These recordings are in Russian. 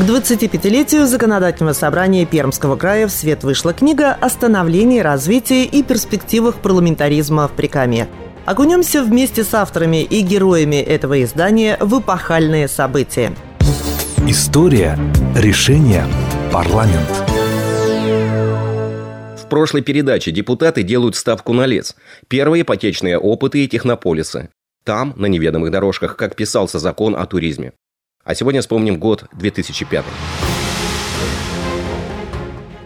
К 25-летию Законодательного собрания Пермского края в свет вышла книга о становлении, развитии и перспективах парламентаризма в Прикамье. Окунемся вместе с авторами и героями этого издания в эпохальные события. История, решение, парламент. В прошлой передаче депутаты делают ставку на лес. Первые ипотечные опыты и технополисы. Там, на неведомых дорожках, как писался закон о туризме. А сегодня вспомним год 2005.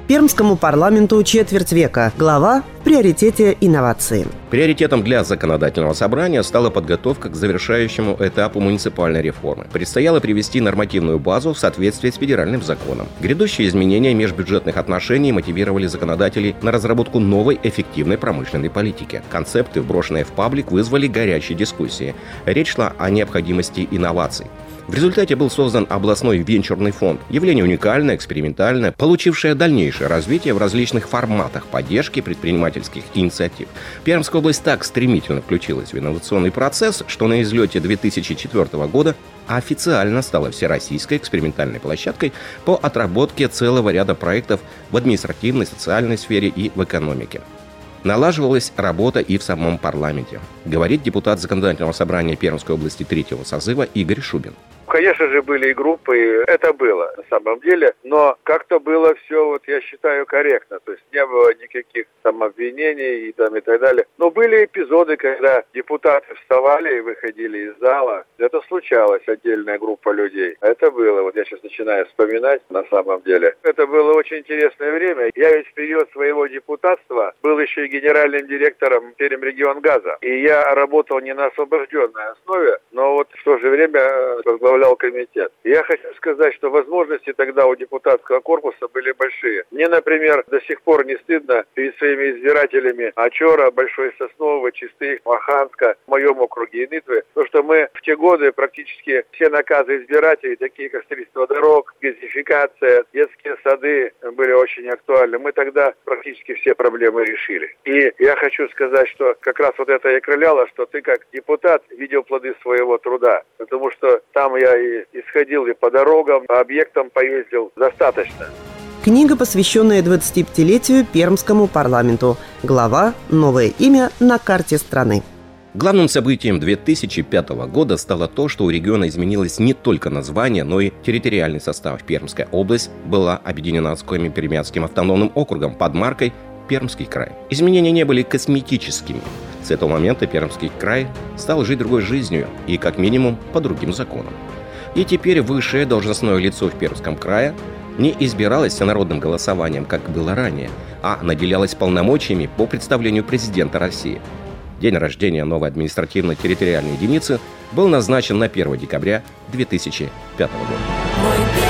Пермскому парламенту четверть века. Глава в приоритете инновации. Приоритетом для законодательного собрания стала подготовка к завершающему этапу муниципальной реформы. Предстояло привести нормативную базу в соответствии с федеральным законом. Грядущие изменения межбюджетных отношений мотивировали законодателей на разработку новой эффективной промышленной политики. Концепты, вброшенные в паблик, вызвали горячие дискуссии. Речь шла о необходимости инноваций. В результате был создан областной венчурный фонд. Явление уникальное, экспериментальное, получившее дальнейшее развитие в различных форматах поддержки предпринимательских инициатив. Пермская область так стремительно включилась в инновационный процесс, что на излете 2004 года официально стала всероссийской экспериментальной площадкой по отработке целого ряда проектов в административной, социальной сфере и в экономике. Налаживалась работа и в самом парламенте, говорит депутат Законодательного собрания Пермской области третьего созыва Игорь Шубин. Конечно же, были и группы, это было на самом деле, но как-то было все, вот я считаю, корректно, то есть не было никаких там обвинений и, там, и так далее. Но были эпизоды, когда депутаты вставали и выходили из зала. Это случалось, отдельная группа людей. Это было, вот я сейчас начинаю вспоминать на самом деле. Это было очень интересное время. Я ведь в период своего депутатства был еще и генеральным директором Пермрегионгаза. И я работал не на освобожденной основе, но вот в то же время возглавлял возглавлял комитет. Я хочу сказать, что возможности тогда у депутатского корпуса были большие. Мне, например, до сих пор не стыдно перед своими избирателями Очора, Большой Соснового, Чистых, Маханска, в моем округе и Нытвы, потому что мы те годы практически все наказы избирателей, такие как строительство дорог, газификация, детские сады были очень актуальны. Мы тогда практически все проблемы решили. И я хочу сказать, что как раз вот это и крыляло, что ты как депутат видел плоды своего труда, потому что там я и исходил и по дорогам, по объектам поездил достаточно. Книга, посвященная 25-летию Пермскому парламенту. Глава «Новое имя на карте страны». Главным событием 2005 года стало то, что у региона изменилось не только название, но и территориальный состав. Пермская область была объединена с Коми-Пермяцким автономным округом под маркой Пермский край. Изменения не были косметическими. С этого момента Пермский край стал жить другой жизнью и, как минимум, по другим законам. И теперь высшее должностное лицо в Пермском крае не избиралось всенародным голосованием, как было ранее, а наделялось полномочиями по представлению президента России. День рождения новой административно-территориальной единицы был назначен на 1 декабря 2005 года.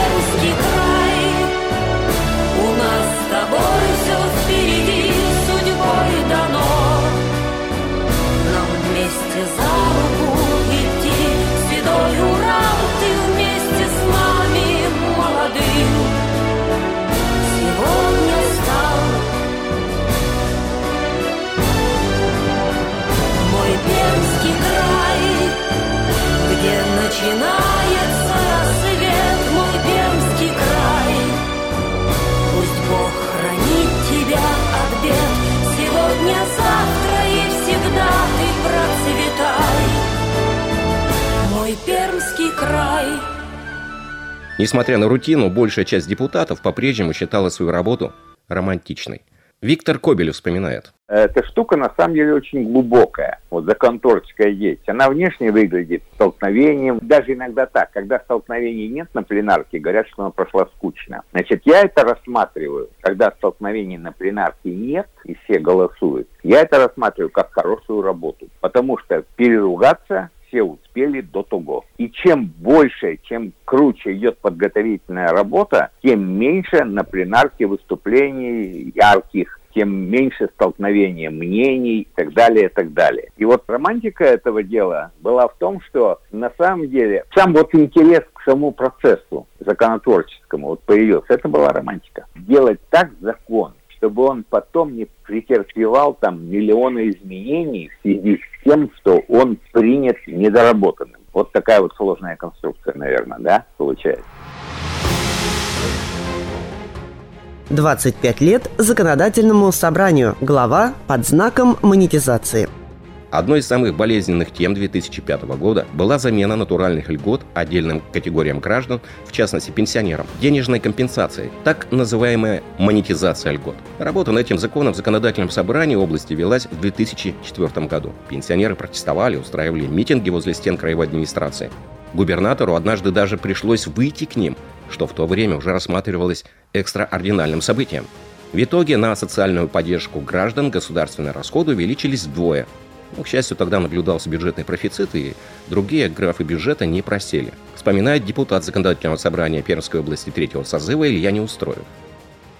Несмотря на рутину, большая часть депутатов по-прежнему считала свою работу романтичной. Виктор Кобелев вспоминает. Эта штука на самом деле очень глубокая, вот законторская есть. Она внешне выглядит столкновением, даже иногда так, когда столкновений нет на пленарке, говорят, что она прошла скучно. Значит, я это рассматриваю, когда столкновений на пленарке нет и все голосуют, я это рассматриваю как хорошую работу, потому что переругаться все успели до того. И чем больше, чем круче идет подготовительная работа, тем меньше на пленарке выступлений ярких, тем меньше столкновения мнений и так далее, и так далее. И вот романтика этого дела была в том, что на самом деле сам вот интерес к самому процессу законотворческому вот появился. Это была романтика. Делать так закон, чтобы он потом не претерпевал там миллионы изменений в связи с тем, что он принят недоработанным. Вот такая вот сложная конструкция, наверное, да, получается. 25 лет законодательному собранию. Глава под знаком монетизации. Одной из самых болезненных тем 2005 года была замена натуральных льгот отдельным категориям граждан, в частности пенсионерам, денежной компенсацией, так называемая монетизация льгот. Работа над этим законом в законодательном собрании области велась в 2004 году. Пенсионеры протестовали, устраивали митинги возле стен краевой администрации. Губернатору однажды даже пришлось выйти к ним, что в то время уже рассматривалось экстраординальным событием. В итоге на социальную поддержку граждан государственные расходы увеличились вдвое – ну, к счастью, тогда наблюдался бюджетный профицит, и другие графы бюджета не просели. Вспоминает депутат Законодательного собрания Пермской области третьего созыва Илья Неустроев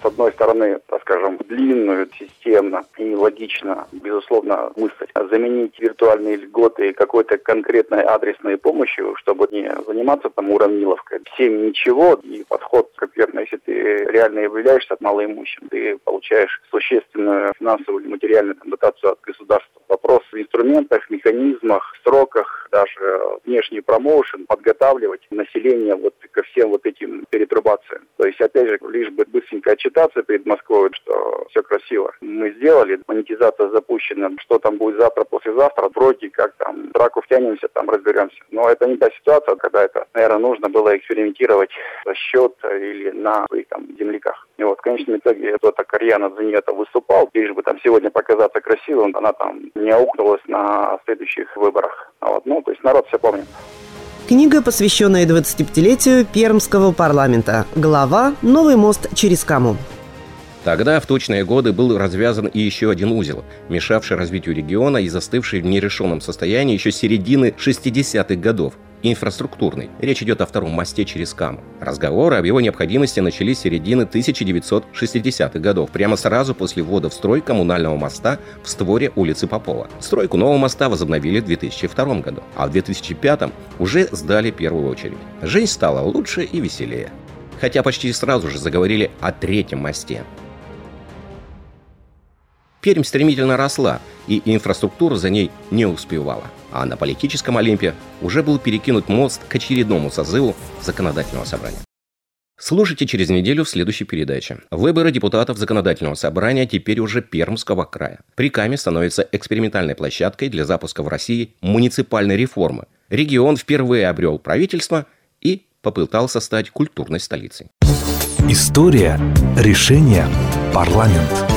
с одной стороны, так скажем, длинную, системно и логично, безусловно, мысль заменить виртуальные льготы какой-то конкретной адресной помощью, чтобы не заниматься там уравниловкой. Всем ничего, и подход конкретно, если ты реально являешься малоимущим, ты получаешь существенную финансовую или материальную там, дотацию от государства. Вопрос в инструментах, механизмах, сроках, даже внешний промоушен, подготавливать население вот ко всем вот этим перетрубациям. То есть, опять же, лишь бы быстренько отчитаться перед Москвой, что все красиво. Мы сделали, монетизация запущена, что там будет завтра, послезавтра, вроде как там драку втянемся, там разберемся. Но это не та ситуация, когда это, наверное, нужно было экспериментировать за счет или на своих там земляках. И вот в конечном итоге кто-то Кальяна за нее выступал, лишь бы там сегодня показаться красивым, она там не аукнулась на следующих выборах. Вот. Ну, то есть народ все помнит. Книга, посвященная 25-летию Пермского парламента. Глава «Новый мост через Каму». Тогда, в точные годы, был развязан и еще один узел, мешавший развитию региона и застывший в нерешенном состоянии еще середины 60-х годов инфраструктурный. Речь идет о втором мосте через Каму. Разговоры об его необходимости начались с середины 1960-х годов, прямо сразу после ввода в строй коммунального моста в створе улицы Попова. Стройку нового моста возобновили в 2002 году, а в 2005 уже сдали первую очередь. Жизнь стала лучше и веселее. Хотя почти сразу же заговорили о третьем мосте. Пермь стремительно росла, и инфраструктура за ней не успевала. А на политическом Олимпе уже был перекинут мост к очередному созыву законодательного собрания. Слушайте через неделю в следующей передаче. Выборы депутатов законодательного собрания теперь уже Пермского края. Приками становится экспериментальной площадкой для запуска в России муниципальной реформы. Регион впервые обрел правительство и попытался стать культурной столицей. История. Решение. Парламент.